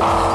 Ah.